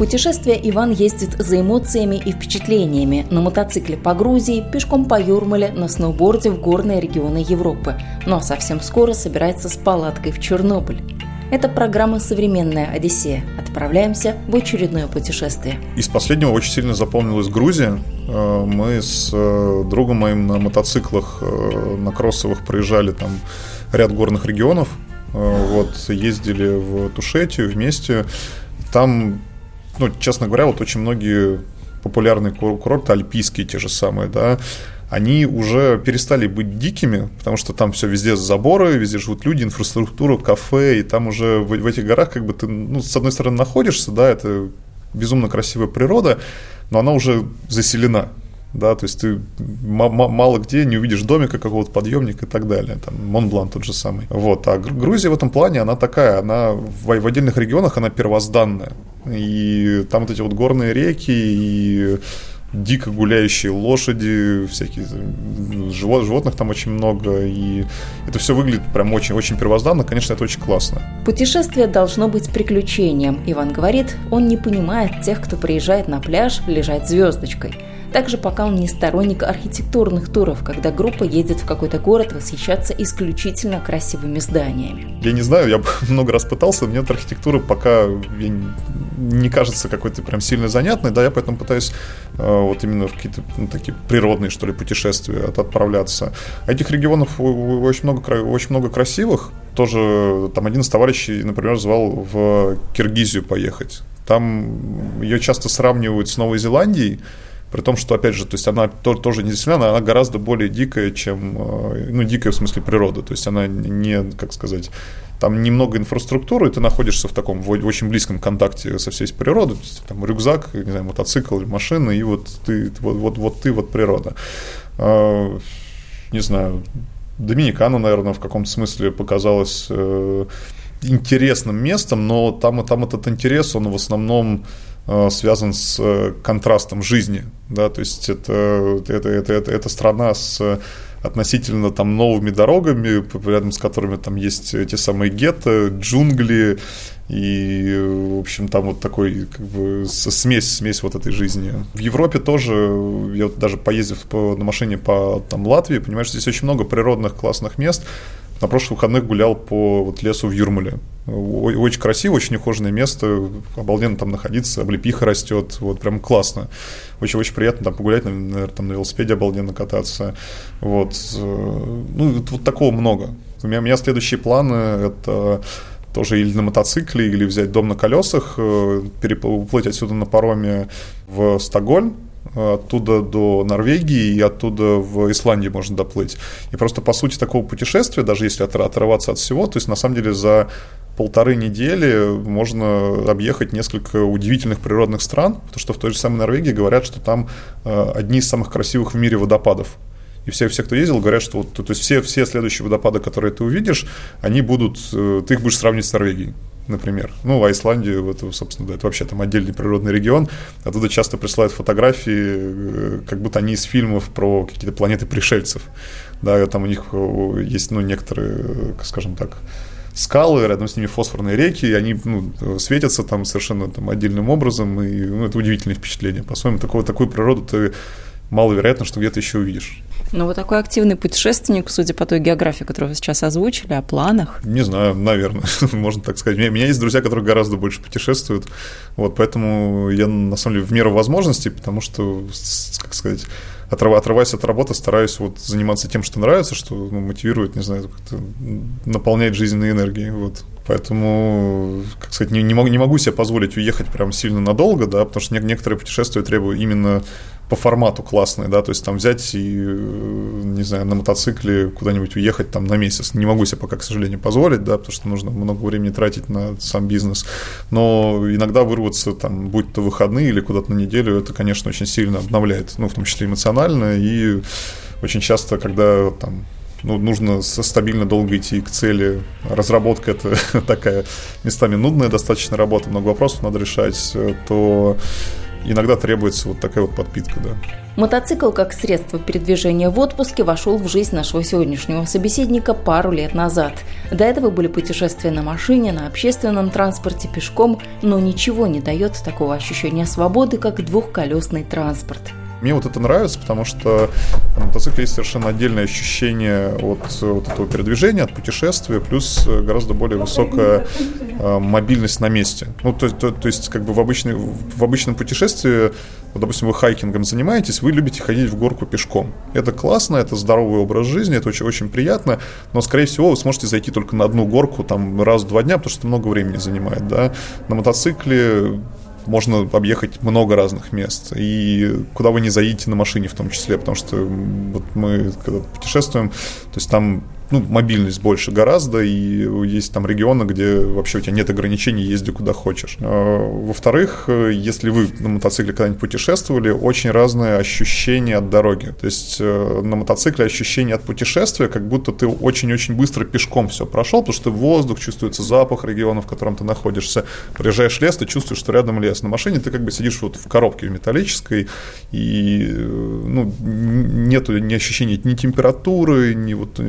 Путешествие Иван ездит за эмоциями и впечатлениями на мотоцикле по Грузии, пешком по Юрмале, на сноуборде в горные регионы Европы. Но ну а совсем скоро собирается с палаткой в Чернобыль. Это программа «Современная Одиссея». Отправляемся в очередное путешествие. Из последнего очень сильно запомнилась Грузия. Э, мы с э, другом моим на мотоциклах, э, на кроссовых проезжали там ряд горных регионов. Вот, ездили в Тушетию вместе. Там ну, честно говоря, вот очень многие популярные курорты, альпийские те же самые, да, они уже перестали быть дикими, потому что там все везде заборы, везде живут люди, инфраструктура, кафе, и там уже в, в этих горах как бы ты, ну, с одной стороны, находишься, да, это безумно красивая природа, но она уже заселена да, то есть ты мало где не увидишь домика какого-то подъемника и так далее, там Монблан тот же самый. Вот, а Грузия в этом плане, она такая, она в, в отдельных регионах, она первозданная, и там вот эти вот горные реки и дико гуляющие лошади, всякие живот, животных там очень много, и это все выглядит прям очень-очень первозданно, конечно, это очень классно. Путешествие должно быть приключением. Иван говорит, он не понимает тех, кто приезжает на пляж лежать звездочкой – также пока он не сторонник архитектурных туров, когда группа едет в какой-то город восхищаться исключительно красивыми зданиями. Я не знаю, я много раз пытался, мне эта архитектура пока не кажется какой-то прям сильно занятной, да, я поэтому пытаюсь э, вот именно в какие-то ну, такие природные, что ли, путешествия отправляться. Этих регионов очень много, очень много красивых, тоже там один из товарищей, например, звал в Киргизию поехать. Там ее часто сравнивают с Новой Зеландией, при том, что, опять же, то есть она тоже не заселена, она гораздо более дикая, чем, э, ну, дикая в смысле природы, то есть она не, как сказать, там немного инфраструктуры, и ты находишься в таком в очень близком контакте со всей природой, то есть, там рюкзак, не знаю, мотоцикл машина, и вот ты, вот, вот, вот ты, вот природа. А, не знаю, Доминикана, наверное, в каком-то смысле показалась э, интересным местом, но там, там этот интерес, он в основном Э, связан с э, контрастом жизни, да, то есть это, это, это, это, это страна с относительно там новыми дорогами, рядом с которыми там есть эти самые гетто, джунгли, и, в общем, там вот такой как бы смесь, смесь вот этой жизни. В Европе тоже, я вот даже поездив по, на машине по там, Латвии, понимаешь, здесь очень много природных классных мест, на прошлых выходных гулял по вот, лесу в Юрмале. Очень красиво, очень ухоженное место, обалденно там находиться, облепиха растет, вот прям классно. Очень-очень приятно там погулять, наверное, там на велосипеде обалденно кататься. Вот. Э, ну, вот такого много. У меня, у меня следующие планы – это тоже или на мотоцикле, или взять дом на колесах, э, переплыть отсюда на пароме в Стокгольм, оттуда до Норвегии и оттуда в Исландию можно доплыть. И просто по сути такого путешествия, даже если отрываться от всего, то есть на самом деле за полторы недели можно объехать несколько удивительных природных стран, потому что в той же самой Норвегии говорят, что там э, одни из самых красивых в мире водопадов. И все, все, кто ездил, говорят, что вот, то есть все, все следующие водопады, которые ты увидишь, они будут, э, ты их будешь сравнивать с Норвегией например. Ну, а Исландию, это, собственно, да, это вообще там отдельный природный регион. Оттуда часто присылают фотографии, э, как будто они из фильмов про какие-то планеты пришельцев. Да, там у них э, есть, ну, некоторые, скажем так, скалы, рядом с ними фосфорные реки, и они ну, светятся там совершенно там, отдельным образом, и ну, это удивительное впечатление. По-своему, такую, такую природу ты маловероятно, что где-то еще увидишь. Ну, вы такой активный путешественник, судя по той географии, которую вы сейчас озвучили, о планах. Не знаю, наверное, можно так сказать. У меня есть друзья, которые гораздо больше путешествуют, вот, поэтому я, на самом деле, в меру возможностей, потому что, как сказать, отрываясь от работы, стараюсь вот заниматься тем, что нравится, что ну, мотивирует, не знаю, как-то наполняет жизненной энергией. Вот. Поэтому, как сказать, не, не, могу, не могу себе позволить уехать прям сильно надолго, да, потому что некоторые путешествия требуют именно по формату классные, да, то есть там взять и, э, не знаю, на мотоцикле куда-нибудь уехать там на месяц. Не могу себе пока, к сожалению, позволить, да, потому что нужно много времени тратить на сам бизнес. Но иногда вырваться там, будь то выходные или куда-то на неделю, это, конечно, очень сильно обновляет, ну, в том числе эмоционально и очень часто, когда там ну, нужно стабильно долго идти к цели. Разработка это такая местами нудная достаточно работа, много вопросов надо решать, то иногда требуется вот такая вот подпитка, да. Мотоцикл как средство передвижения в отпуске вошел в жизнь нашего сегодняшнего собеседника пару лет назад. До этого были путешествия на машине, на общественном транспорте, пешком, но ничего не дает такого ощущения свободы, как двухколесный транспорт. Мне вот это нравится, потому что на мотоцикле есть совершенно отдельное ощущение от вот этого передвижения, от путешествия, плюс гораздо более высокая э, мобильность на месте. Ну, то, то, то есть, как бы в, обычной, в обычном путешествии, вот, допустим, вы хайкингом занимаетесь, вы любите ходить в горку пешком. Это классно, это здоровый образ жизни, это очень, очень приятно, но, скорее всего, вы сможете зайти только на одну горку там раз в два дня, потому что много времени занимает, да. На мотоцикле можно объехать много разных мест. И куда вы не заедете на машине в том числе, потому что вот мы когда путешествуем, то есть там ну, мобильность больше гораздо, и есть там регионы, где вообще у тебя нет ограничений, езди куда хочешь. А, во-вторых, если вы на мотоцикле когда-нибудь путешествовали, очень разные ощущения от дороги. То есть э, на мотоцикле ощущение от путешествия, как будто ты очень-очень быстро пешком все прошел, потому что воздух, чувствуется запах региона, в котором ты находишься. Проезжаешь лес, ты чувствуешь, что рядом лес. На машине ты как бы сидишь вот в коробке металлической, и э, ну, нету ни ощущения ни температуры, ни вот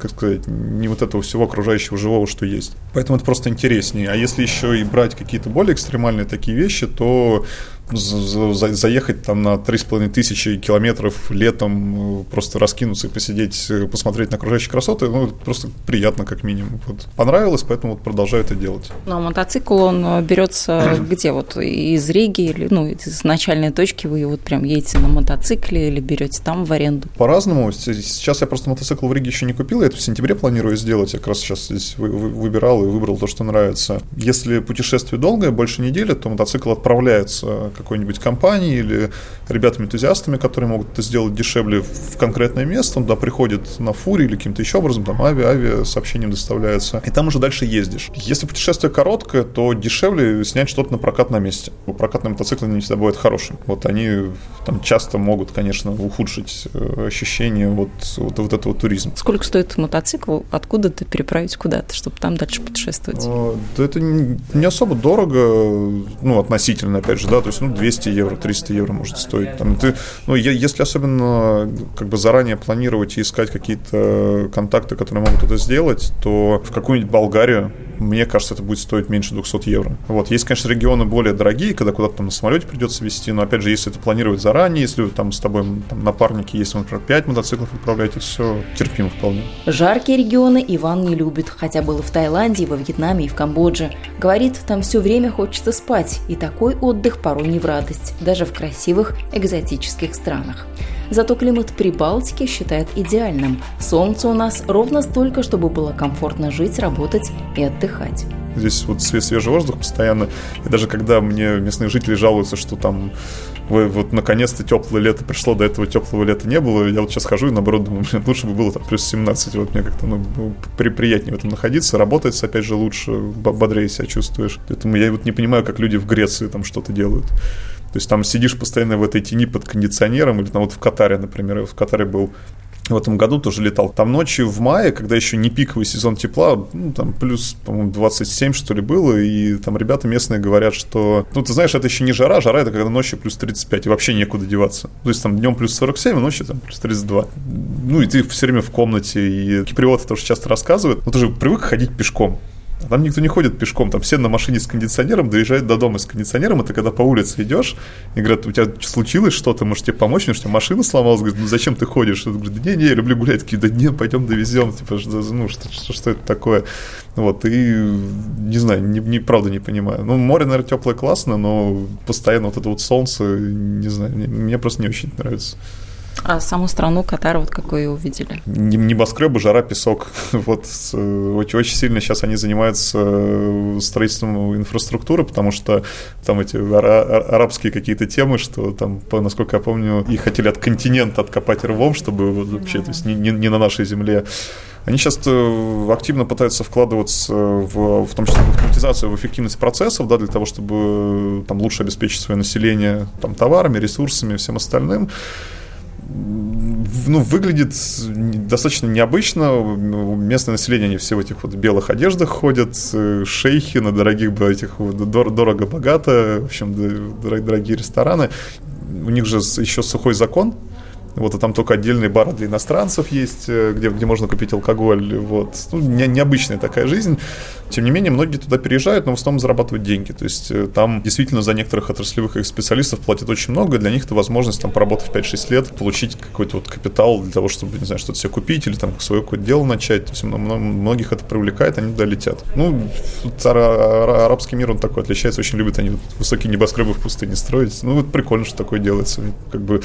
как так сказать, не вот этого всего окружающего живого, что есть. Поэтому это просто интереснее. А если еще и брать какие-то более экстремальные такие вещи, то заехать там на 3,5 тысячи километров летом, э, просто раскинуться и посидеть, э, посмотреть на окружающие красоты, ну, просто приятно как минимум. Вот. Понравилось, поэтому вот продолжаю это делать. Ну, а мотоцикл, он э, берется где? Вот из Риги или, ну, из начальной точки вы вот прям едете на мотоцикле или берете там в аренду? По-разному. Сейчас я просто мотоцикл в Риге еще не купил, я это в сентябре планирую сделать. Я как раз сейчас здесь выбирал и выбрал то, что нравится. Если путешествие долгое, больше недели, то мотоцикл отправляется какой-нибудь компании или ребятами-энтузиастами, которые могут это сделать дешевле в конкретное место, он туда приходит на фуре или каким-то еще образом, там авиа, авиа сообщением доставляется, и там уже дальше ездишь. Если путешествие короткое, то дешевле снять что-то на прокат на месте. Прокатные мотоциклы не всегда бывают хорошими. Вот они там часто могут, конечно, ухудшить э, ощущение вот, вот, вот этого туризма. Сколько стоит мотоцикл? Откуда ты переправить куда-то, чтобы там дальше путешествовать? А, да это не особо дорого, ну, относительно, опять же, да, то есть, ну, 200 евро, 300 евро может стоить. Там, ты, ну, если особенно как бы заранее планировать и искать какие-то контакты, которые могут это сделать, то в какую-нибудь Болгарию, мне кажется, это будет стоить меньше 200 евро. Вот. Есть, конечно, регионы более дорогие, когда куда-то там на самолете придется везти, но, опять же, если это планировать заранее, если там с тобой там, напарники есть, например, 5 мотоциклов отправлять, все терпимо вполне. Жаркие регионы Иван не любит, хотя был в Таиланде, и во Вьетнаме, и в Камбодже. Говорит, там все время хочется спать, и такой отдых порой не в радость, даже в красивых экзотических странах. Зато климат Прибалтики считает идеальным. Солнце у нас ровно столько, чтобы было комфортно жить, работать и отдыхать. Здесь вот свежий воздух постоянно. И даже когда мне местные жители жалуются, что там вы, вот наконец-то теплое лето пришло, до этого теплого лета не было, я вот сейчас хожу и наоборот думаю, блин, лучше бы было там плюс 17, вот мне как-то ну, при, приятнее в этом находиться, работается опять же лучше, бодрее себя чувствуешь. Поэтому я вот не понимаю, как люди в Греции там что-то делают. То есть там сидишь постоянно в этой тени под кондиционером, или там вот в Катаре, например, в Катаре был в этом году тоже летал. Там ночью в мае, когда еще не пиковый сезон тепла, ну, там плюс, по-моему, 27, что ли, было, и там ребята местные говорят, что, ну, ты знаешь, это еще не жара, жара это когда ночью плюс 35, и вообще некуда деваться. То есть там днем плюс 47, а ночью там плюс 32. Ну, и ты все время в комнате, и киприоты тоже часто рассказывают, ну, ты же привык ходить пешком. Там никто не ходит пешком, там все на машине с кондиционером доезжают до дома с кондиционером, и ты когда по улице идешь, и говорят, у тебя случилось что-то, может тебе помочь, потому что машина сломалась, говорит, ну зачем ты ходишь? Я говорю, не, не, я люблю гулять, такие, да не, пойдем довезем, типа, ну что, что, что это такое? Вот, и не знаю, не, не, правда не понимаю. Ну, море, наверное, теплое классно, но постоянно вот это вот солнце, не знаю, мне, мне просто не очень нравится. А саму страну Катар вот какой увидели? Небоскребы, жара, песок. Вот очень, очень сильно сейчас они занимаются э, строительством инфраструктуры, потому что там эти арабские какие-то темы, что там, насколько я помню, и хотели от континента откопать рвом, чтобы вообще, то есть не, не, не на нашей земле. Они сейчас э, активно пытаются вкладываться в, в том числе в автоматизацию, в эффективность процессов, да, для того, чтобы там лучше обеспечить свое население там, товарами, ресурсами, всем остальным ну, выглядит достаточно необычно. Местное население, они все в этих вот белых одеждах ходят, э, шейхи на дорогих этих дорого-богато, в общем, дорогие рестораны. У них же еще сухой закон, вот, а там только отдельные бары для иностранцев есть, э, где, где можно купить алкоголь. Вот. Ну, не, необычная такая жизнь. Тем не менее, многие туда переезжают, но в основном зарабатывают деньги. То есть э, там действительно за некоторых отраслевых специалистов платят очень много. Для них это возможность там поработать 5-6 лет, получить какой-то вот капитал для того, чтобы, не знаю, что-то себе купить или там свое какое-то дело начать. То есть многих это привлекает, они туда летят. Ну, арабский мир, он такой отличается, очень любят они высокие небоскребы в пустыне строить. Ну, вот прикольно, что такое делается. Как бы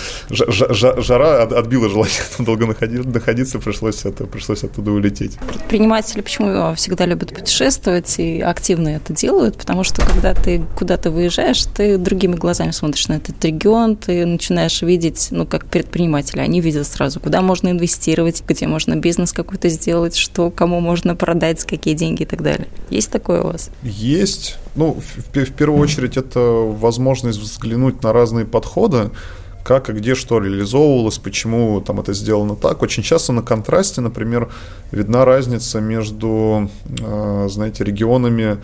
жара отбила желание там долго находиться, пришлось, это, пришлось оттуда улететь. Предприниматели почему всегда любят путешествовать и активно это делают? Потому что когда ты куда-то выезжаешь, ты другими глазами смотришь на этот регион, ты начинаешь видеть, ну, как предприниматели, они видят сразу, куда можно инвестировать, где можно бизнес какой-то сделать, что кому можно продать, какие деньги и так далее. Есть такое у вас? Есть. Ну, в, в первую очередь, это возможность взглянуть на разные подходы как и где что реализовывалось, почему там это сделано так. Очень часто на контрасте, например, видна разница между, э, знаете, регионами,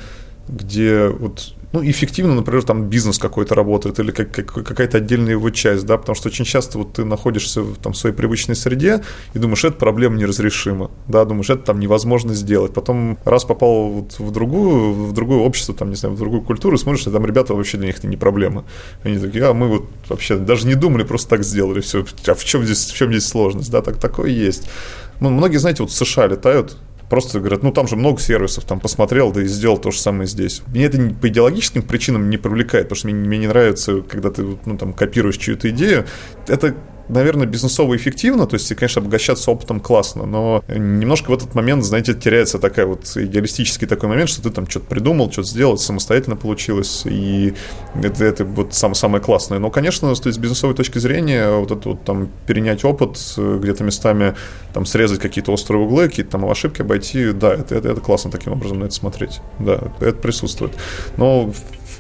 где вот ну, эффективно, например, там бизнес какой-то работает или как, как, какая-то отдельная его часть, да, потому что очень часто вот ты находишься в, там, своей привычной среде и думаешь, эта проблема неразрешима, да, думаешь, это там невозможно сделать. Потом раз попал вот в другую, в другое общество, там, не знаю, в другую культуру, смотришь, и там ребята вообще для них это не проблема. Они такие, а мы вот вообще даже не думали, просто так сделали, все. А в чем здесь, в чем здесь сложность, да, так такое есть. Ну, многие, знаете, вот в США летают, просто говорят, ну там же много сервисов, там посмотрел, да и сделал то же самое здесь. Меня это по идеологическим причинам не привлекает, потому что мне, мне не нравится, когда ты ну, там, копируешь чью-то идею. Это наверное, бизнесово эффективно, то есть, конечно, обогащаться опытом классно, но немножко в этот момент, знаете, теряется такая вот идеалистический такой момент, что ты там что-то придумал, что-то сделал, самостоятельно получилось, и это, это вот самое, самое классное. Но, конечно, то есть, с бизнесовой точки зрения, вот это вот там перенять опыт, где-то местами там срезать какие-то острые углы, какие-то там ошибки обойти, да, это, это, это классно таким образом на это смотреть, да, это присутствует. Но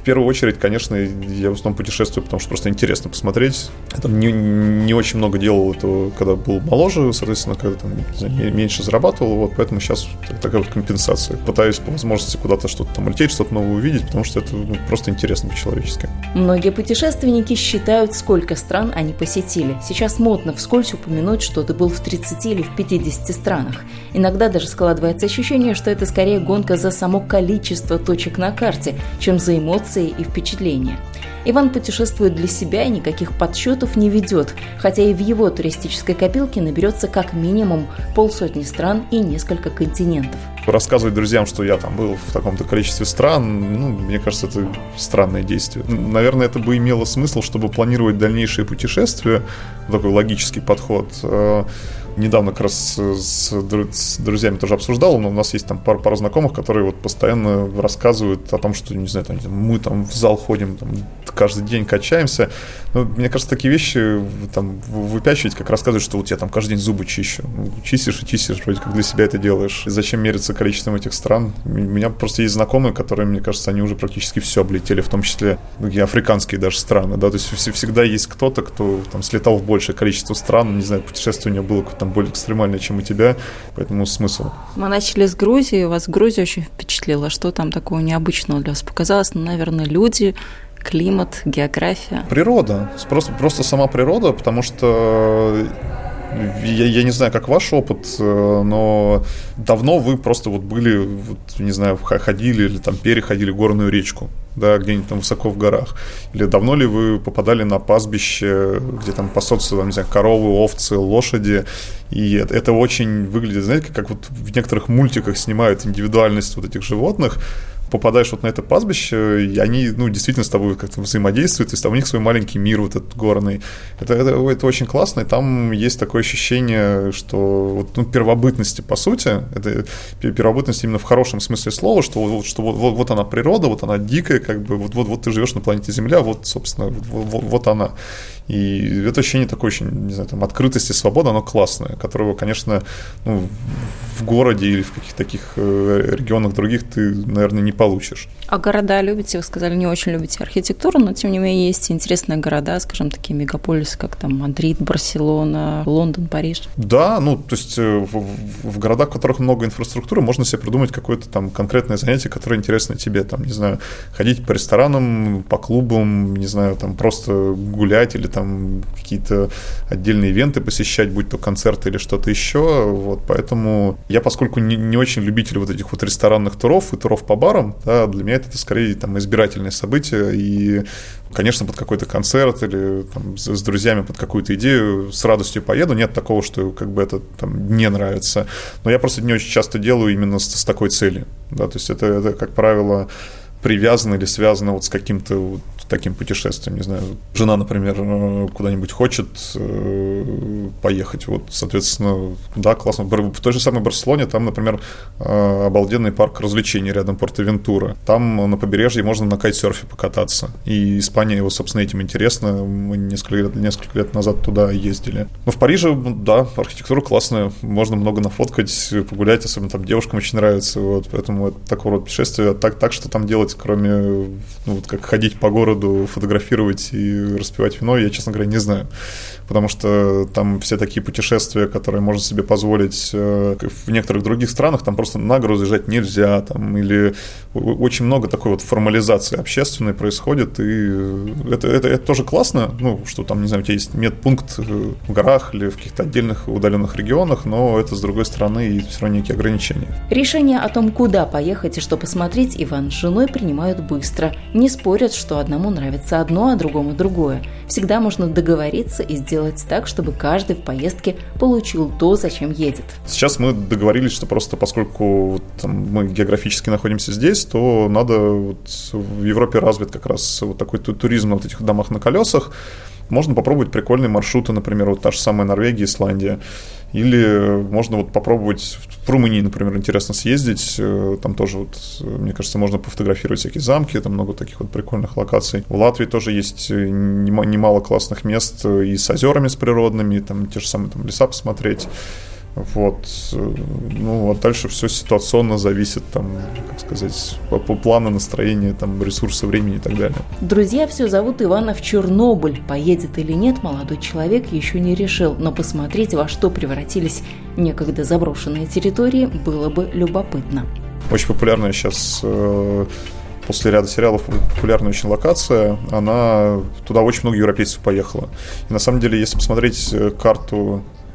в первую очередь, конечно, я в основном путешествую, потому что просто интересно посмотреть. Я там не, не очень много делал этого, когда был моложе, соответственно, когда там знаю, меньше зарабатывал, вот, поэтому сейчас такая вот компенсация. Пытаюсь по возможности куда-то что-то там лететь, что-то новое увидеть, потому что это ну, просто интересно по-человечески. Многие путешественники считают, сколько стран они посетили. Сейчас модно вскользь упомянуть, что ты был в 30 или в 50 странах. Иногда даже складывается ощущение, что это скорее гонка за само количество точек на карте, чем за эмоции эмоции и впечатления. Иван путешествует для себя и никаких подсчетов не ведет, хотя и в его туристической копилке наберется как минимум полсотни стран и несколько континентов. Рассказывать друзьям, что я там был в таком-то количестве стран, ну, мне кажется, это странное действие. Наверное, это бы имело смысл, чтобы планировать дальнейшие путешествия, такой логический подход э, недавно как раз с, с друзьями тоже обсуждал, но у нас есть там пара, пара знакомых, которые вот постоянно рассказывают о том, что, не знаю, там, мы там в зал ходим, там, каждый день качаемся. Ну, мне кажется, такие вещи там выпячивать, как рассказывать, что вот я там каждый день зубы чищу. Ну, чистишь и чистишь, вроде как для себя это делаешь. И зачем мериться количеством этих стран? У меня просто есть знакомые, которые, мне кажется, они уже практически все облетели, в том числе и африканские даже страны, да, то есть всегда есть кто-то, кто там слетал в большее количество стран, не знаю, путешествие у него было там более экстремальное, чем у тебя, поэтому смысл. Мы начали с Грузии, вас Грузия очень впечатлила. Что там такого необычного для вас показалось? Ну, наверное, люди, климат, география? Природа. Просто, просто сама природа, потому что я, я не знаю, как ваш опыт, э, но давно вы просто вот были, вот, не знаю, ходили или там переходили горную речку, да, где-нибудь там высоко в горах. Или давно ли вы попадали на пастбище, где там пасутся, там, не знаю, коровы, овцы, лошади, и это, очень выглядит, знаете, как вот в некоторых мультиках снимают индивидуальность вот этих животных, попадаешь вот на это пастбище, и они, ну, действительно с тобой как-то взаимодействуют, то есть там у них свой маленький мир вот этот горный. Это, это, это очень классно, и там есть такое ощущение, что вот, ну, первобытности, по сути, это первобытность именно в хорошем смысле слова, что, вот, что вот, вот, вот она природа, вот она дикая, как бы, вот, вот, вот ты живешь на планете Земля, вот, собственно, вот, вот, вот она. И это ощущение такое очень, не знаю, там, открытости, свободы, оно классное, которого, конечно, ну, в городе или в каких-то таких э, регионах других ты, наверное, не получишь. А города любите? Вы сказали, не очень любите архитектуру, но тем не менее есть интересные города, скажем, такие мегаполисы, как там Мадрид, Барселона, Лондон, Париж. Да, ну, то есть э, в, в городах, в которых много инфраструктуры, можно себе придумать какое-то там конкретное занятие, которое интересно тебе, там, не знаю, ходить по ресторанам, по клубам, не знаю, там просто гулять или там какие-то отдельные ивенты посещать, будь то концерты или что-то еще, вот, поэтому я, поскольку не, не очень любитель вот этих вот ресторанных туров и туров по барам, да, для меня это скорее там избирательное событие, и конечно, под какой-то концерт или там, с, с друзьями под какую-то идею с радостью поеду. Нет такого, что как бы это там не нравится. Но я просто не очень часто делаю именно с, с такой целью. Да, то есть это, это, как правило, привязано или связано вот с каким-то вот таким путешествием. Не знаю, жена, например, э, куда-нибудь хочет э, поехать. Вот, соответственно, да, классно. В той же самой Барселоне там, например, э, обалденный парк развлечений рядом Порто-Вентура. Там на побережье можно на кайтсерфе покататься. И Испания его, собственно, этим интересна. Мы несколько лет, несколько лет назад туда ездили. Но в Париже, да, архитектура классная. Можно много нафоткать, погулять, особенно там девушкам очень нравится. Вот, поэтому это такого рода путешествие. Так, так что там делать, кроме ну, вот как ходить по городу фотографировать и распивать вино, я, честно говоря, не знаю. Потому что там все такие путешествия, которые можно себе позволить э, в некоторых других странах, там просто на гору заезжать нельзя, там, или очень много такой вот формализации общественной происходит, и это, это, это тоже классно, ну, что там, не знаю, у тебя есть медпункт э, в горах или в каких-то отдельных удаленных регионах, но это, с другой стороны, и все равно некие ограничения. Решение о том, куда поехать и что посмотреть, Иван с женой принимают быстро. Не спорят, что одному нравится одно, а другому другое. Всегда можно договориться и сделать так, чтобы каждый в поездке получил то, зачем едет. Сейчас мы договорились, что просто поскольку там, мы географически находимся здесь, то надо вот, в Европе развит как раз вот такой туризм на вот этих домах на колесах. Можно попробовать прикольные маршруты, например, вот та же самая Норвегия, Исландия. Или можно вот попробовать в Румынии, например, интересно съездить. Э, там тоже, вот, мне кажется, можно пофотографировать всякие замки, там много таких вот прикольных локаций. В Латвии тоже есть э, немало классных мест э, и с озерами, с природными, там те же самые там, леса посмотреть. Вот. Ну, а дальше все ситуационно зависит, там, как сказать, по, по плану настроения, там, ресурсы времени и так далее. Друзья все зовут Ивана в Чернобыль. Поедет или нет, молодой человек еще не решил, но посмотреть, во что превратились некогда заброшенные территории, было бы любопытно. Очень популярная сейчас э, после ряда сериалов популярная очень локация, она туда очень много европейцев поехало. И на самом деле, если посмотреть э,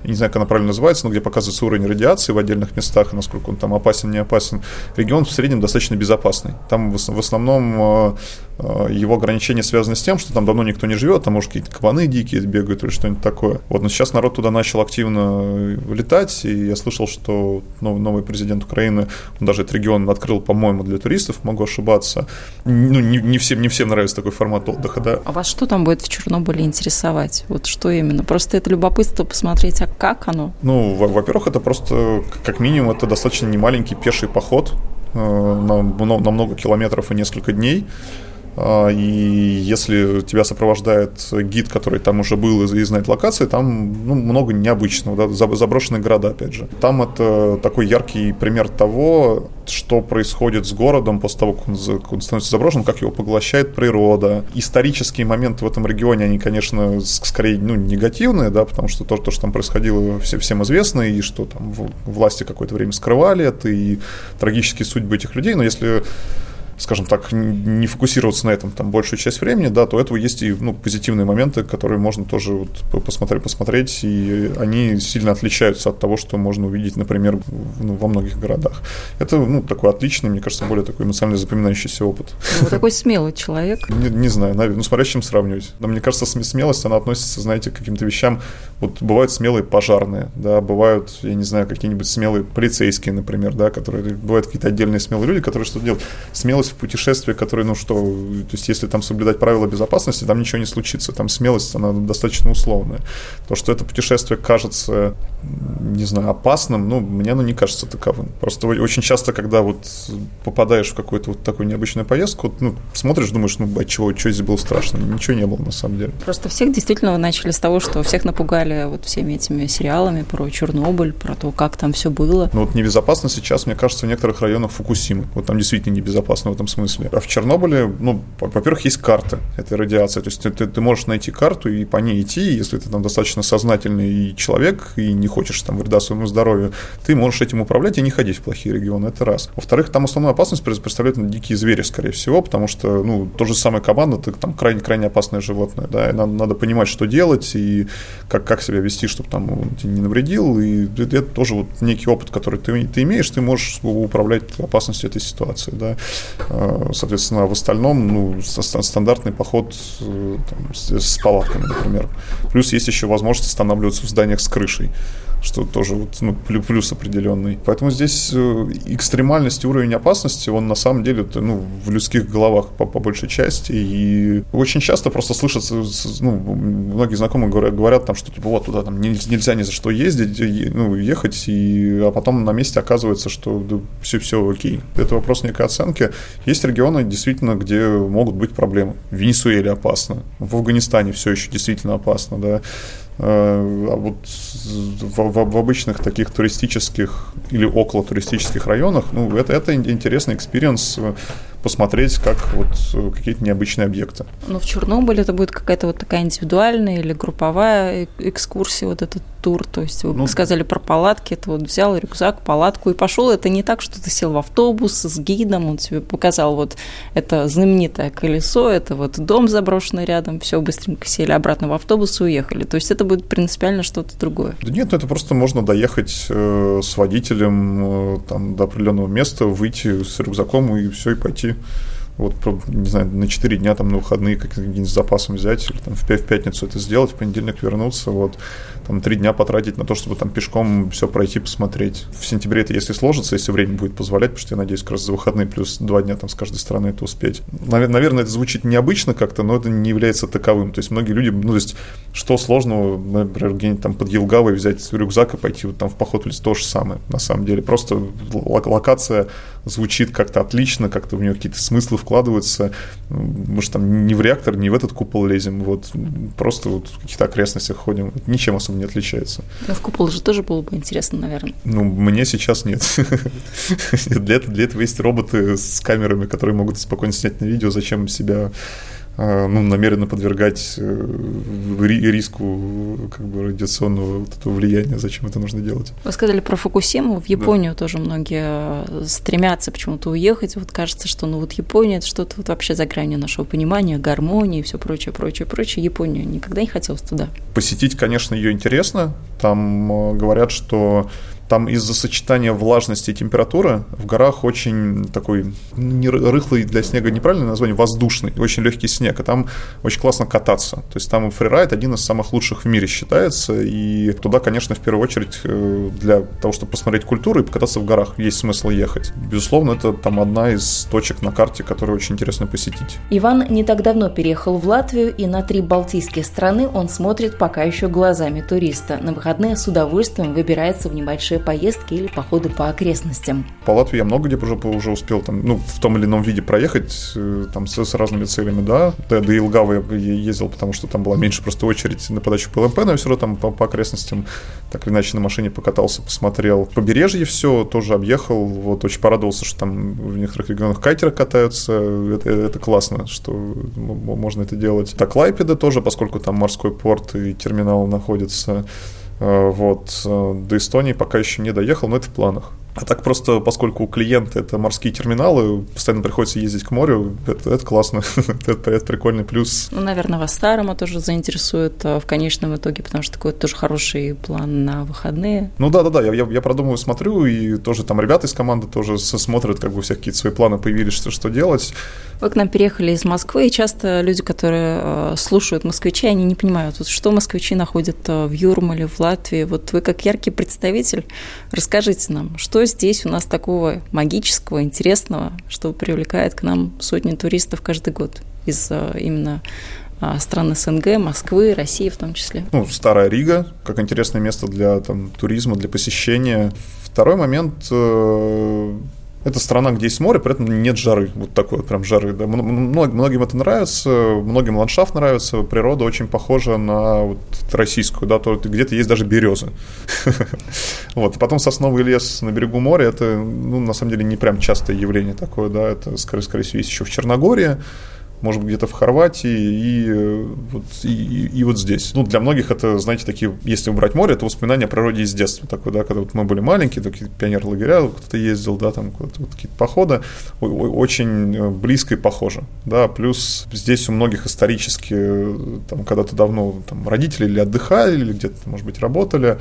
карту не знаю, как она правильно называется, но где показывается уровень радиации в отдельных местах, насколько он там опасен, не опасен, регион в среднем достаточно безопасный. Там в основном э, э, его ограничения связаны с тем, что там давно никто не живет, там, может, какие-то кабаны дикие бегают или что-нибудь такое. Вот, но сейчас народ туда начал активно летать, и я слышал, что новый президент Украины, он даже этот регион открыл, по-моему, для туристов, могу ошибаться. Ну, не, не, всем, не всем нравится такой формат отдыха, да. А вас что там будет в Чернобыле интересовать? Вот что именно? Просто это любопытство посмотреть, а как оно? Ну, во-первых, это просто, как минимум, это достаточно немаленький пеший поход э, на, на много километров и несколько дней. А, и если тебя сопровождает гид, который там уже был и, знает локации, там ну, много необычного, да, заброшенные города, опять же. Там это такой яркий пример того, что происходит с городом после того, как он, он становится заброшен, как его поглощает природа. Исторические моменты в этом регионе, они, конечно, скорее ну, негативные, да, потому что то, то что там происходило, все, всем известно, и что там власти какое-то время скрывали это, и трагические судьбы этих людей. Но если скажем так, не фокусироваться на этом там большую часть времени, да, то у этого есть и ну, позитивные моменты, которые можно тоже вот посмотреть, посмотреть, и они сильно отличаются от того, что можно увидеть, например, ну, во многих городах. Это ну, такой отличный, мне кажется, более такой эмоционально запоминающийся опыт. Ну, такой смелый человек. Не, не знаю, ну смотря с чем сравнивать. Но мне кажется, смелость, она относится, знаете, к каким-то вещам. Вот бывают смелые пожарные, да, бывают, я не знаю, какие-нибудь смелые полицейские, например, да, которые бывают какие-то отдельные смелые люди, которые что-то делают. Смелость смелость в путешествии, которые, ну что, то есть если там соблюдать правила безопасности, там ничего не случится. Там смелость, она достаточно условная. То, что это путешествие кажется, не знаю, опасным, ну, мне оно не кажется таковым. Просто очень часто, когда вот попадаешь в какую-то вот такую необычную поездку, ну, смотришь, думаешь, ну, от чего, что здесь было страшно? Ничего не было, на самом деле. Просто всех действительно начали с того, что всех напугали вот всеми этими сериалами про Чернобыль, про то, как там все было. Ну, вот небезопасно сейчас, мне кажется, в некоторых районах Фукусимы. Вот там действительно небезопасно этом смысле. А в Чернобыле, ну, во-первых, есть карты этой радиации. То есть ты, ты, ты можешь найти карту и по ней идти, если ты там достаточно сознательный человек и не хочешь там вреда своему здоровью, ты можешь этим управлять и не ходить в плохие регионы. Это раз. Во-вторых, там основную опасность представляют дикие звери, скорее всего, потому что, ну, то же самое команда, ты там крайне-крайне опасное животное, да, и надо, надо понимать, что делать и как, как себя вести, чтобы там тебе не навредил, и это тоже вот некий опыт, который ты, ты имеешь, ты можешь управлять опасностью этой ситуации, да. А, соответственно, в остальном, ну, стандартный поход э, там, с, с палатками, например. Плюс есть еще возможность останавливаться в зданиях с крышей что тоже вот, ну, плюс определенный. Поэтому здесь э, экстремальность и уровень опасности, он на самом деле ну, в людских головах по, по большей части. И очень часто просто слышатся, ну, многие знакомые говорят, говорят там, что типа вот туда там нельзя ни за что ездить, ну, ехать, и, а потом на месте оказывается, что да, все, все окей. Это вопрос некой оценки. Есть регионы, действительно, где могут быть проблемы. В Венесуэле опасно, в Афганистане все еще действительно опасно, да. Э, а вот в, в, в обычных таких туристических или около туристических районах, ну, это, это интересный experience посмотреть, как вот э, какие-то необычные объекты. Ну, в Чернобыле это будет какая-то вот такая индивидуальная или групповая экскурсия, вот этот тур. То есть вы ну, сказали про палатки, это вот взял рюкзак, палатку и пошел. Это не так, что ты сел в автобус с гидом, он тебе показал вот это знаменитое колесо, это вот дом заброшенный рядом, все быстренько сели обратно в автобус и уехали. То есть это будет принципиально что-то другое. Да нет, это просто можно доехать э, с водителем э, там, до определенного места, выйти с рюкзаком и все, и пойти вот, не знаю, на 4 дня там на выходные каким-нибудь запасом взять, или там в пятницу это сделать, в понедельник вернуться, вот, там три дня потратить на то, чтобы там пешком все пройти, посмотреть. В сентябре это если сложится, если время будет позволять, потому что я надеюсь, как раз за выходные плюс два дня там с каждой стороны это успеть. Наверное, это звучит необычно как-то, но это не является таковым. То есть многие люди, ну, то есть, что сложного, например, где-нибудь там под Елгавой взять рюкзак и пойти вот там в поход в то же самое, на самом деле. Просто локация звучит как-то отлично, как-то у нее какие-то смыслы вкладываются. Мы же там не в реактор, не в этот купол лезем, вот просто вот в каких-то окрестностях ходим. Ничем особо не отличается. Но в купол же тоже было бы интересно, наверное. Ну, мне сейчас нет. для, этого есть роботы с камерами, которые могут спокойно снять на видео, зачем себя ну, намеренно подвергать э, риску как бы, радиационного вот этого влияния, зачем это нужно делать. Вы сказали про Фукусиму, в Японию да. тоже многие э, стремятся почему-то уехать, вот кажется, что ну вот Япония это что-то вот вообще за гранью нашего понимания, гармонии и все прочее, прочее, прочее. Японию никогда не хотелось туда. Посетить, конечно, ее интересно, там э, говорят, что там из-за сочетания влажности и температуры в горах очень такой не рыхлый для снега неправильное название, воздушный, очень легкий снег, и там очень классно кататься. То есть там фрирайд один из самых лучших в мире считается, и туда, конечно, в первую очередь э, для того, чтобы посмотреть культуру и покататься в горах, есть смысл ехать. Безусловно, это там одна из точек на карте, которую очень интересно посетить. Иван не так давно переехал в Латвию, и на три балтийские страны он смотрит пока еще глазами туриста. На выходные с удовольствием выбирается в небольшие небольшие поездки или походы по окрестностям. По Латвии я много где уже, уже успел там, ну, в том или ином виде проехать, э, там, с, с разными целями, да. До, до Илгавы я ездил, потому что там была меньше просто очередь на подачу ПЛМП, но я все равно там по, по окрестностям так или иначе на машине покатался, посмотрел. Побережье все тоже объехал, вот очень порадовался, что там в некоторых регионах катеры катаются, это, это классно, что можно это делать. Так, Лайпеда тоже, поскольку там морской порт и терминал находится, Э, вот. Э, до Эстонии пока еще не доехал, но это в планах. А так просто, поскольку у клиента это морские терминалы, постоянно приходится ездить к морю, это, это классно, это, это прикольный плюс. Ну, наверное, вас Старома тоже заинтересует э, в конечном итоге, потому что такой тоже хороший план на выходные. Ну да, да, да, я, я, я продумываю, смотрю, и тоже там ребята из команды тоже смотрят, как бы у всех какие-то свои планы появились, что, что делать. Вы к нам переехали из Москвы, и часто люди, которые э, слушают москвичей, они не понимают, вот что москвичи находят э, в Юрмале, в Латвии. Вот вы как яркий представитель, расскажите нам, что здесь у нас такого магического, интересного, что привлекает к нам сотни туристов каждый год из э, именно а, стран СНГ, Москвы, России в том числе. Ну, Старая Рига, как интересное место для там, туризма, для посещения. Второй момент, э, это страна, где есть море, при этом нет жары, вот такой вот прям жары. Да. Многим это нравится, многим ландшафт нравится, природа очень похожа на вот российскую, да, то где-то есть даже березы. Вот, потом сосновый лес на берегу моря, это, ну, на самом деле, не прям частое явление такое, да, это, скорее, всего, есть еще в Черногории, может быть, где-то в Хорватии и э, вот, и, и, вот здесь. Ну, для многих это, знаете, такие, если убрать море, это воспоминания о природе из детства. Такое, да, когда вот мы были маленькие, такие пионер-лагеря, кто-то ездил, да, там вот какие-то походы, очень э, близко и похоже, да, плюс здесь у многих исторически, э, там, когда-то давно там, родители или отдыхали, или где-то, может быть, работали,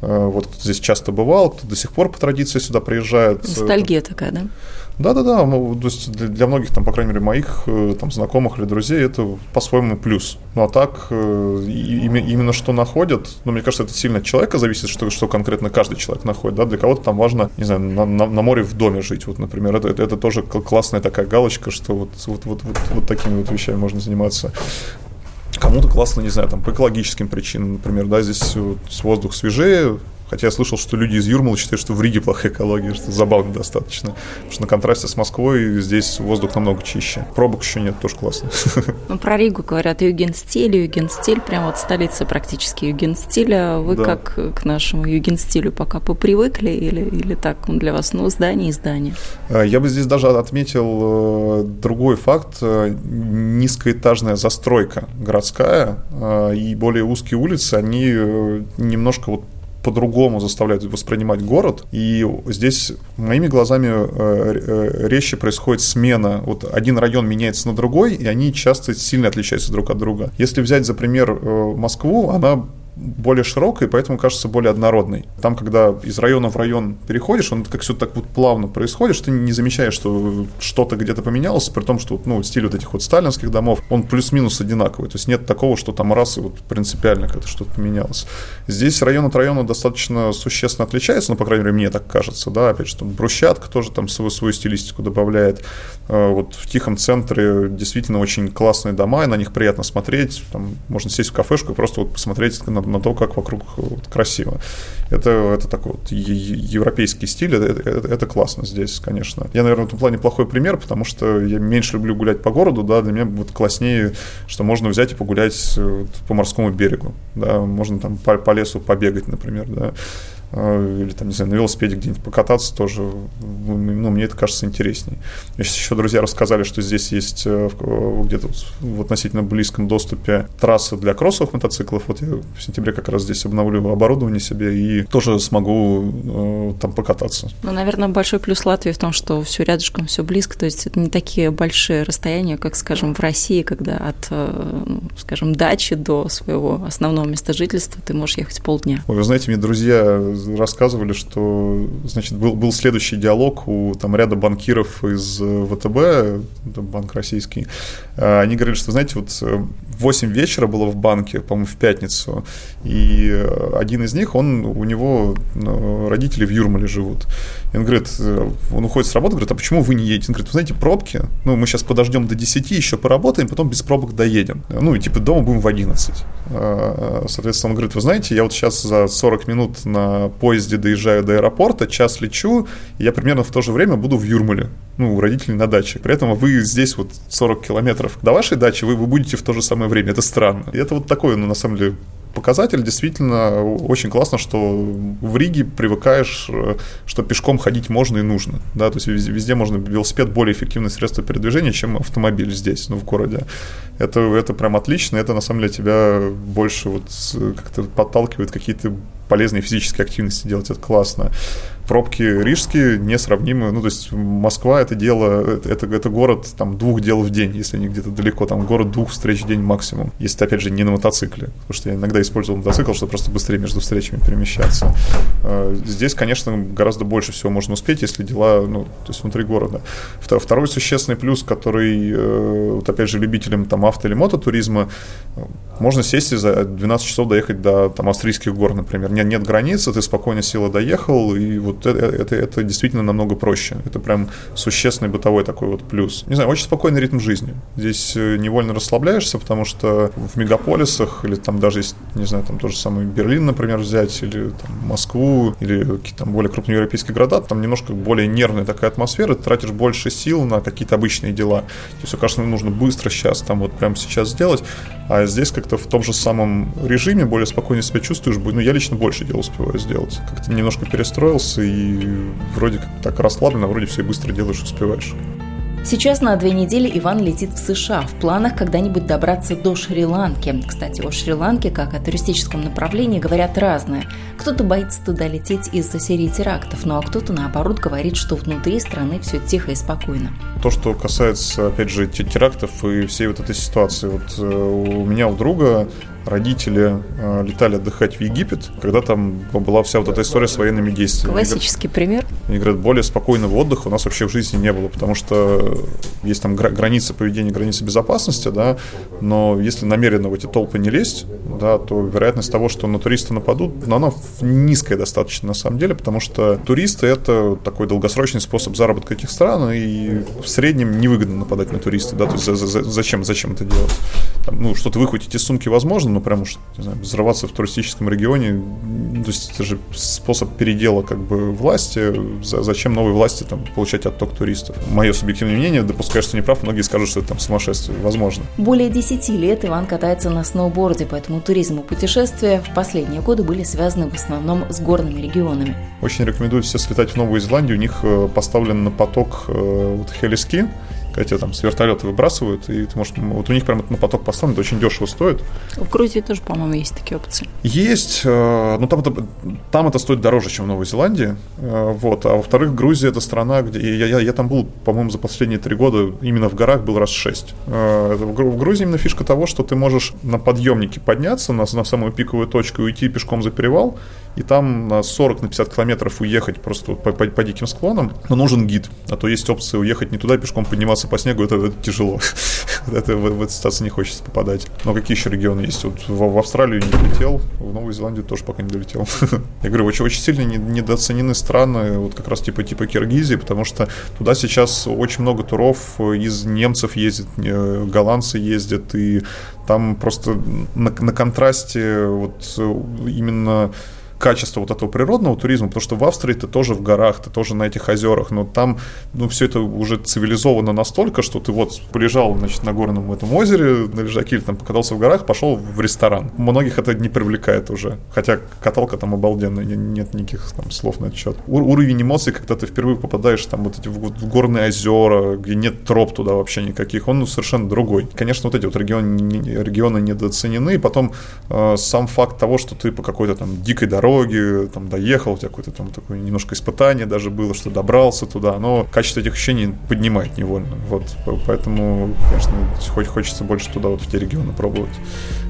вот кто здесь часто бывал, кто до сих пор по традиции сюда приезжает. Ностальгия такая, да? Да-да-да, ну, то есть для, для многих, там, по крайней мере, моих э, там, знакомых или друзей это по-своему плюс. Ну а так, э, именно что находят, ну, мне кажется, это сильно от человека зависит, что, что конкретно каждый человек находит. Да? Для кого-то там важно, не знаю, на, на, на море в доме жить, вот, например. Это, это, это тоже классная такая галочка, что вот, вот, вот, вот, вот такими вот вещами можно заниматься. Кому-то классно, не знаю, там, по экологическим причинам, например, да, здесь вот, воздух свежее, Хотя я слышал, что люди из Юрмала считают, что в Риге плохая экология, что забавно достаточно. Потому что на контрасте с Москвой здесь воздух намного чище. Пробок еще нет, тоже классно. Ну, про Ригу говорят югенстиль, югенстиль, прям вот столица практически югенстиля. Вы да. как к нашему югенстилю пока попривыкли или, или так он для вас, ну, здание и здание? А, я бы здесь даже отметил э, другой факт. Э, низкоэтажная застройка городская э, и более узкие улицы, они немножко вот по-другому заставляют воспринимать город. И здесь моими глазами э, э, резче происходит смена. Вот один район меняется на другой, и они часто сильно отличаются друг от друга. Если взять за пример э, Москву, она более широкой, поэтому кажется более однородной. Там, когда из района в район переходишь, он как все так вот плавно происходит, что ты не замечаешь, что что-то где-то поменялось, при том, что ну, стиль вот этих вот сталинских домов, он плюс-минус одинаковый. То есть нет такого, что там раз и вот принципиально как-то что-то поменялось. Здесь район от района достаточно существенно отличается, ну, по крайней мере, мне так кажется, да, опять же, там брусчатка тоже там свою, свою стилистику добавляет. Э, вот в тихом центре действительно очень классные дома, и на них приятно смотреть, там можно сесть в кафешку и просто вот посмотреть на на то, как вокруг вот, красиво. Это, это такой вот европейский стиль, это, это, это классно здесь, конечно. Я, наверное, в этом плане плохой пример, потому что я меньше люблю гулять по городу, да, для меня вот класснее, что можно взять и погулять вот, по морскому берегу, да, можно там по, по лесу побегать, например, да, Э, или там, не знаю, на велосипеде где-нибудь покататься тоже, ну, мне это кажется интересней. Еще друзья рассказали, что здесь есть э, где-то в относительно близком доступе трассы для кроссовых мотоциклов. Вот я в сентябре как раз здесь обновлю оборудование себе и тоже смогу э, там покататься. Ну, наверное, большой плюс Латвии в том, что все рядышком, все близко, то есть это не такие большие расстояния, как, скажем, в России, когда от, ну, скажем, дачи до своего основного места жительства ты можешь ехать полдня. Ой, вы знаете, мне друзья рассказывали, что значит, был, был следующий диалог у там, ряда банкиров из э, ВТБ, банк российский. Э, они говорили, что, знаете, вот 8 э, вечера было в банке, по-моему, в пятницу, и один из них, он, у него ну, родители в Юрмале живут. И он говорит, он уходит с работы, говорит, а почему вы не едете? Он говорит, вы знаете, пробки, ну, мы сейчас подождем до 10, еще поработаем, потом без пробок доедем. Ну, и типа дома будем в 11. Соответственно, он говорит, вы знаете, я вот сейчас за 40 минут на поезде доезжаю до аэропорта, час лечу, и я примерно в то же время буду в Юрмале, ну, у родителей на даче. При этом вы здесь вот 40 километров до вашей дачи, вы, вы будете в то же самое время. Это странно. И это вот такое, ну, на самом деле, показатель. Действительно, очень классно, что в Риге привыкаешь, что пешком ходить можно и нужно. Да, то есть везде, везде можно велосипед более эффективное средство передвижения, чем автомобиль здесь, ну, в городе. Это, это прям отлично, это на самом деле тебя больше вот как-то подталкивает какие-то полезные физические активности делать, это классно пробки рижские несравнимы. Ну, то есть Москва это дело, это, это город там двух дел в день, если они где-то далеко, там город двух встреч в день максимум. Если опять же, не на мотоцикле, потому что я иногда использовал мотоцикл, чтобы просто быстрее между встречами перемещаться. А, здесь, конечно, гораздо больше всего можно успеть, если дела, ну, то есть внутри города. Второй существенный плюс, который, э, вот опять же, любителям там авто или мототуризма, можно сесть и за 12 часов доехать до там, австрийских гор, например. Нет, нет границы, ты спокойно села доехал, и вот это, это, это действительно намного проще. Это прям существенный бытовой такой вот плюс. Не знаю, очень спокойный ритм жизни. Здесь э, невольно расслабляешься, потому что в мегаполисах, или там даже есть, не знаю, там тот же самый Берлин, например, взять, или там, Москву, или какие-то там более крупные европейские города, там немножко более нервная такая атмосфера, ты тратишь больше сил на какие-то обычные дела. То есть, кажется, нужно быстро сейчас, там вот прямо сейчас сделать, а здесь как-то в том же самом режиме более спокойно себя чувствуешь, ну, я лично больше дел успеваю сделать. Как-то немножко перестроился и вроде как так расслабленно, вроде все быстро делаешь, успеваешь. Сейчас на две недели Иван летит в США. В планах когда-нибудь добраться до Шри-Ланки. Кстати, о Шри-Ланке, как о туристическом направлении, говорят разное. Кто-то боится туда лететь из-за серии терактов, ну а кто-то, наоборот, говорит, что внутри страны все тихо и спокойно. То, что касается, опять же, терактов и всей вот этой ситуации. Вот э, у меня у друга родители э, летали отдыхать в Египет, когда там была вся вот эта история с военными действиями. Классический пример. Они говорят, более спокойного отдыха у нас вообще в жизни не было, потому что есть там границы поведения, границы безопасности, да, но если намеренно в эти толпы не лезть, да, то вероятность того, что на туриста нападут, ну, она низкая достаточно на самом деле, потому что туристы — это такой долгосрочный способ заработка этих стран, и в среднем невыгодно нападать на туриста, да, то есть за, за, зачем, зачем это делать? Там, ну, что-то выхватить из сумки возможно, ну, прям уж, не знаю, взрываться в туристическом регионе, то есть это же способ передела как бы власти, зачем новой власти там получать отток туристов? Мое субъективное мнение, допускаю, что не прав, многие скажут, что это там сумасшествие, возможно. Более 10 лет Иван катается на сноуборде, поэтому туризм и путешествия в последние годы были связаны в основном с горными регионами. Очень рекомендую все слетать в Новую Зеландию, у них э, поставлен на поток э, вот хелиски, когда тебя там с вертолета выбрасывают, и ты можешь, вот у них прямо на поток поставлен, это очень дешево стоит. В Грузии тоже, по-моему, есть такие опции. Есть, э, но там это, там это стоит дороже, чем в Новой Зеландии, э, вот, а во-вторых, Грузия это страна, где я, я, я там был, по-моему, за последние три года именно в горах был раз шесть. Э, в Грузии именно фишка того, что ты можешь на подъемнике подняться на, на самую пиковую точку и уйти пешком за перевал, и там на 40 на 50 километров уехать просто по, по, по диким склонам, но нужен гид, а то есть опция уехать не туда, пешком подниматься по снегу, это, это тяжело. это, в, в эту ситуацию не хочется попадать. Но какие еще регионы есть? Вот в, в Австралию не долетел, в Новую Зеландию тоже пока не долетел. Я говорю, очень, очень сильно недооценены страны, вот как раз типа, типа Киргизии, потому что туда сейчас очень много туров из немцев ездят, э, голландцы ездят, и там просто на, на контрасте вот именно качество вот этого природного туризма, потому что в Австрии ты тоже в горах, ты тоже на этих озерах, но там, ну, все это уже цивилизовано настолько, что ты вот полежал, значит, на горном этом озере, на лежаке или там покатался в горах, пошел в ресторан. Многих это не привлекает уже, хотя каталка там обалденная, нет никаких там слов на счет. У- уровень эмоций, когда ты впервые попадаешь там вот эти в горные озера, где нет троп туда вообще никаких, он ну, совершенно другой. Конечно, вот эти вот регионы, регионы недооценены, и потом э, сам факт того, что ты по какой-то там дикой дороге дороге, там доехал, у тебя какое-то там такое немножко испытание даже было, что добрался туда, но качество этих ощущений поднимает невольно. Вот, поэтому, конечно, хоть хочется больше туда, вот в те регионы пробовать.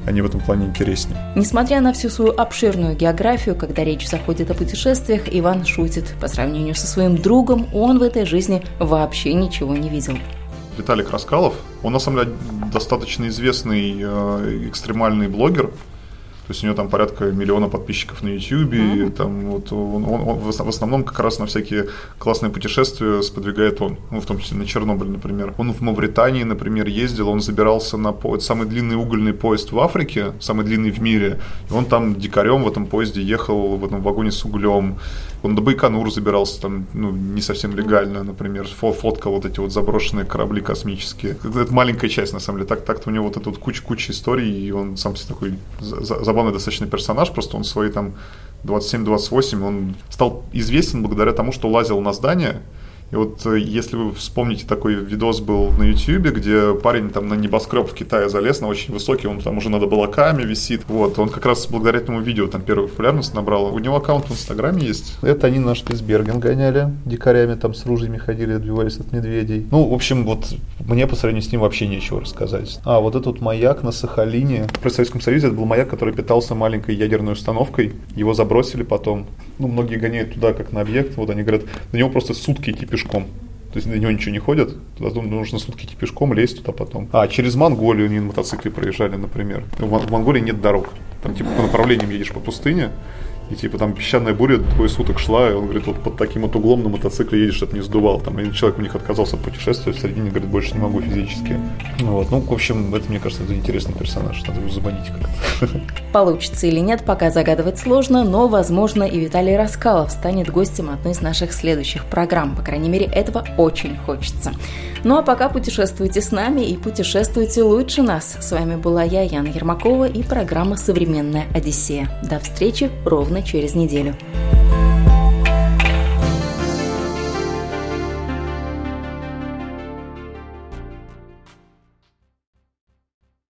Они в этом плане интереснее. Несмотря на всю свою обширную географию, когда речь заходит о путешествиях, Иван шутит. По сравнению со своим другом, он в этой жизни вообще ничего не видел. Виталик Раскалов, он на самом деле достаточно известный э, экстремальный блогер, то есть у него там порядка миллиона подписчиков на YouTube, mm-hmm. и там вот он, он, он в основном как раз на всякие классные путешествия сподвигает он, ну, в том числе на Чернобыль, например. Он в Мавритании, например, ездил, он забирался на по... самый длинный угольный поезд в Африке, самый длинный в мире, и он там дикарем в этом поезде ехал в этом вагоне с углем. Он до Байконур забирался там, ну, не совсем легально, например, фоткал вот эти вот заброшенные корабли космические. Это, это маленькая часть, на самом деле. Так, так-то у него вот эта вот куча-куча историй, и он сам себе такой забавный достаточно персонаж, просто он свои там 27-28, он стал известен благодаря тому, что лазил на здание, и вот э, если вы вспомните, такой видос был на YouTube, где парень там на небоскреб в Китае залез, на очень высокий, он там уже над облаками висит. Вот, он как раз благодаря этому видео там первую популярность набрал. У него аккаунт в Инстаграме есть. Это они на Шпицберген гоняли, дикарями там с ружьями ходили, отбивались от медведей. Ну, в общем, вот мне по сравнению с ним вообще нечего рассказать. А, вот этот маяк на Сахалине. В Советском Союзе это был маяк, который питался маленькой ядерной установкой. Его забросили потом. Ну, многие гоняют туда как на объект. Вот они говорят, на него просто сутки идти пешком. то есть до него ничего не ходят, туда нужно сутки идти пешком, лезть туда потом. А, через Монголию они на мотоцикле проезжали, например. В Монголии нет дорог. Там типа по направлениям едешь по пустыне, и типа там песчаная буря двое суток шла, и он говорит, вот под таким вот углом на мотоцикле едешь, чтобы не сдувал. Там один человек у них отказался от путешествия, в середине говорит, больше не могу физически. Ну, вот. ну в общем, это, мне кажется, это интересный персонаж, надо его забанить как-то. Получится или нет, пока загадывать сложно, но, возможно, и Виталий Раскалов станет гостем одной из наших следующих программ. По крайней мере, этого очень хочется. Ну а пока путешествуйте с нами и путешествуйте лучше нас. С вами была я, Яна Ермакова, и программа «Современная Одиссея». До встречи ровно через неделю.